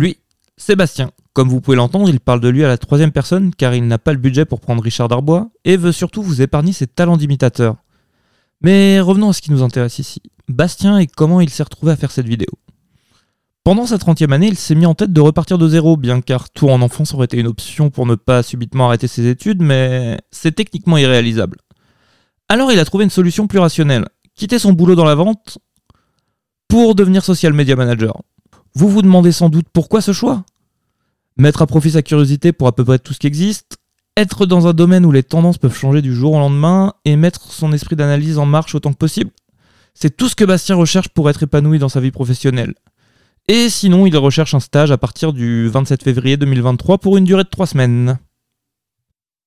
Lui, Sébastien. Comme vous pouvez l'entendre, il parle de lui à la troisième personne car il n'a pas le budget pour prendre Richard Darbois et veut surtout vous épargner ses talents d'imitateur. Mais revenons à ce qui nous intéresse ici. Bastien et comment il s'est retrouvé à faire cette vidéo. Pendant sa 30e année, il s'est mis en tête de repartir de zéro, bien car tout en enfance aurait été une option pour ne pas subitement arrêter ses études, mais c'est techniquement irréalisable. Alors il a trouvé une solution plus rationnelle, quitter son boulot dans la vente pour devenir social media manager. Vous vous demandez sans doute pourquoi ce choix? Mettre à profit sa curiosité pour à peu près tout ce qui existe, être dans un domaine où les tendances peuvent changer du jour au lendemain et mettre son esprit d'analyse en marche autant que possible? C'est tout ce que Bastien recherche pour être épanoui dans sa vie professionnelle. Et sinon, il recherche un stage à partir du 27 février 2023 pour une durée de 3 semaines.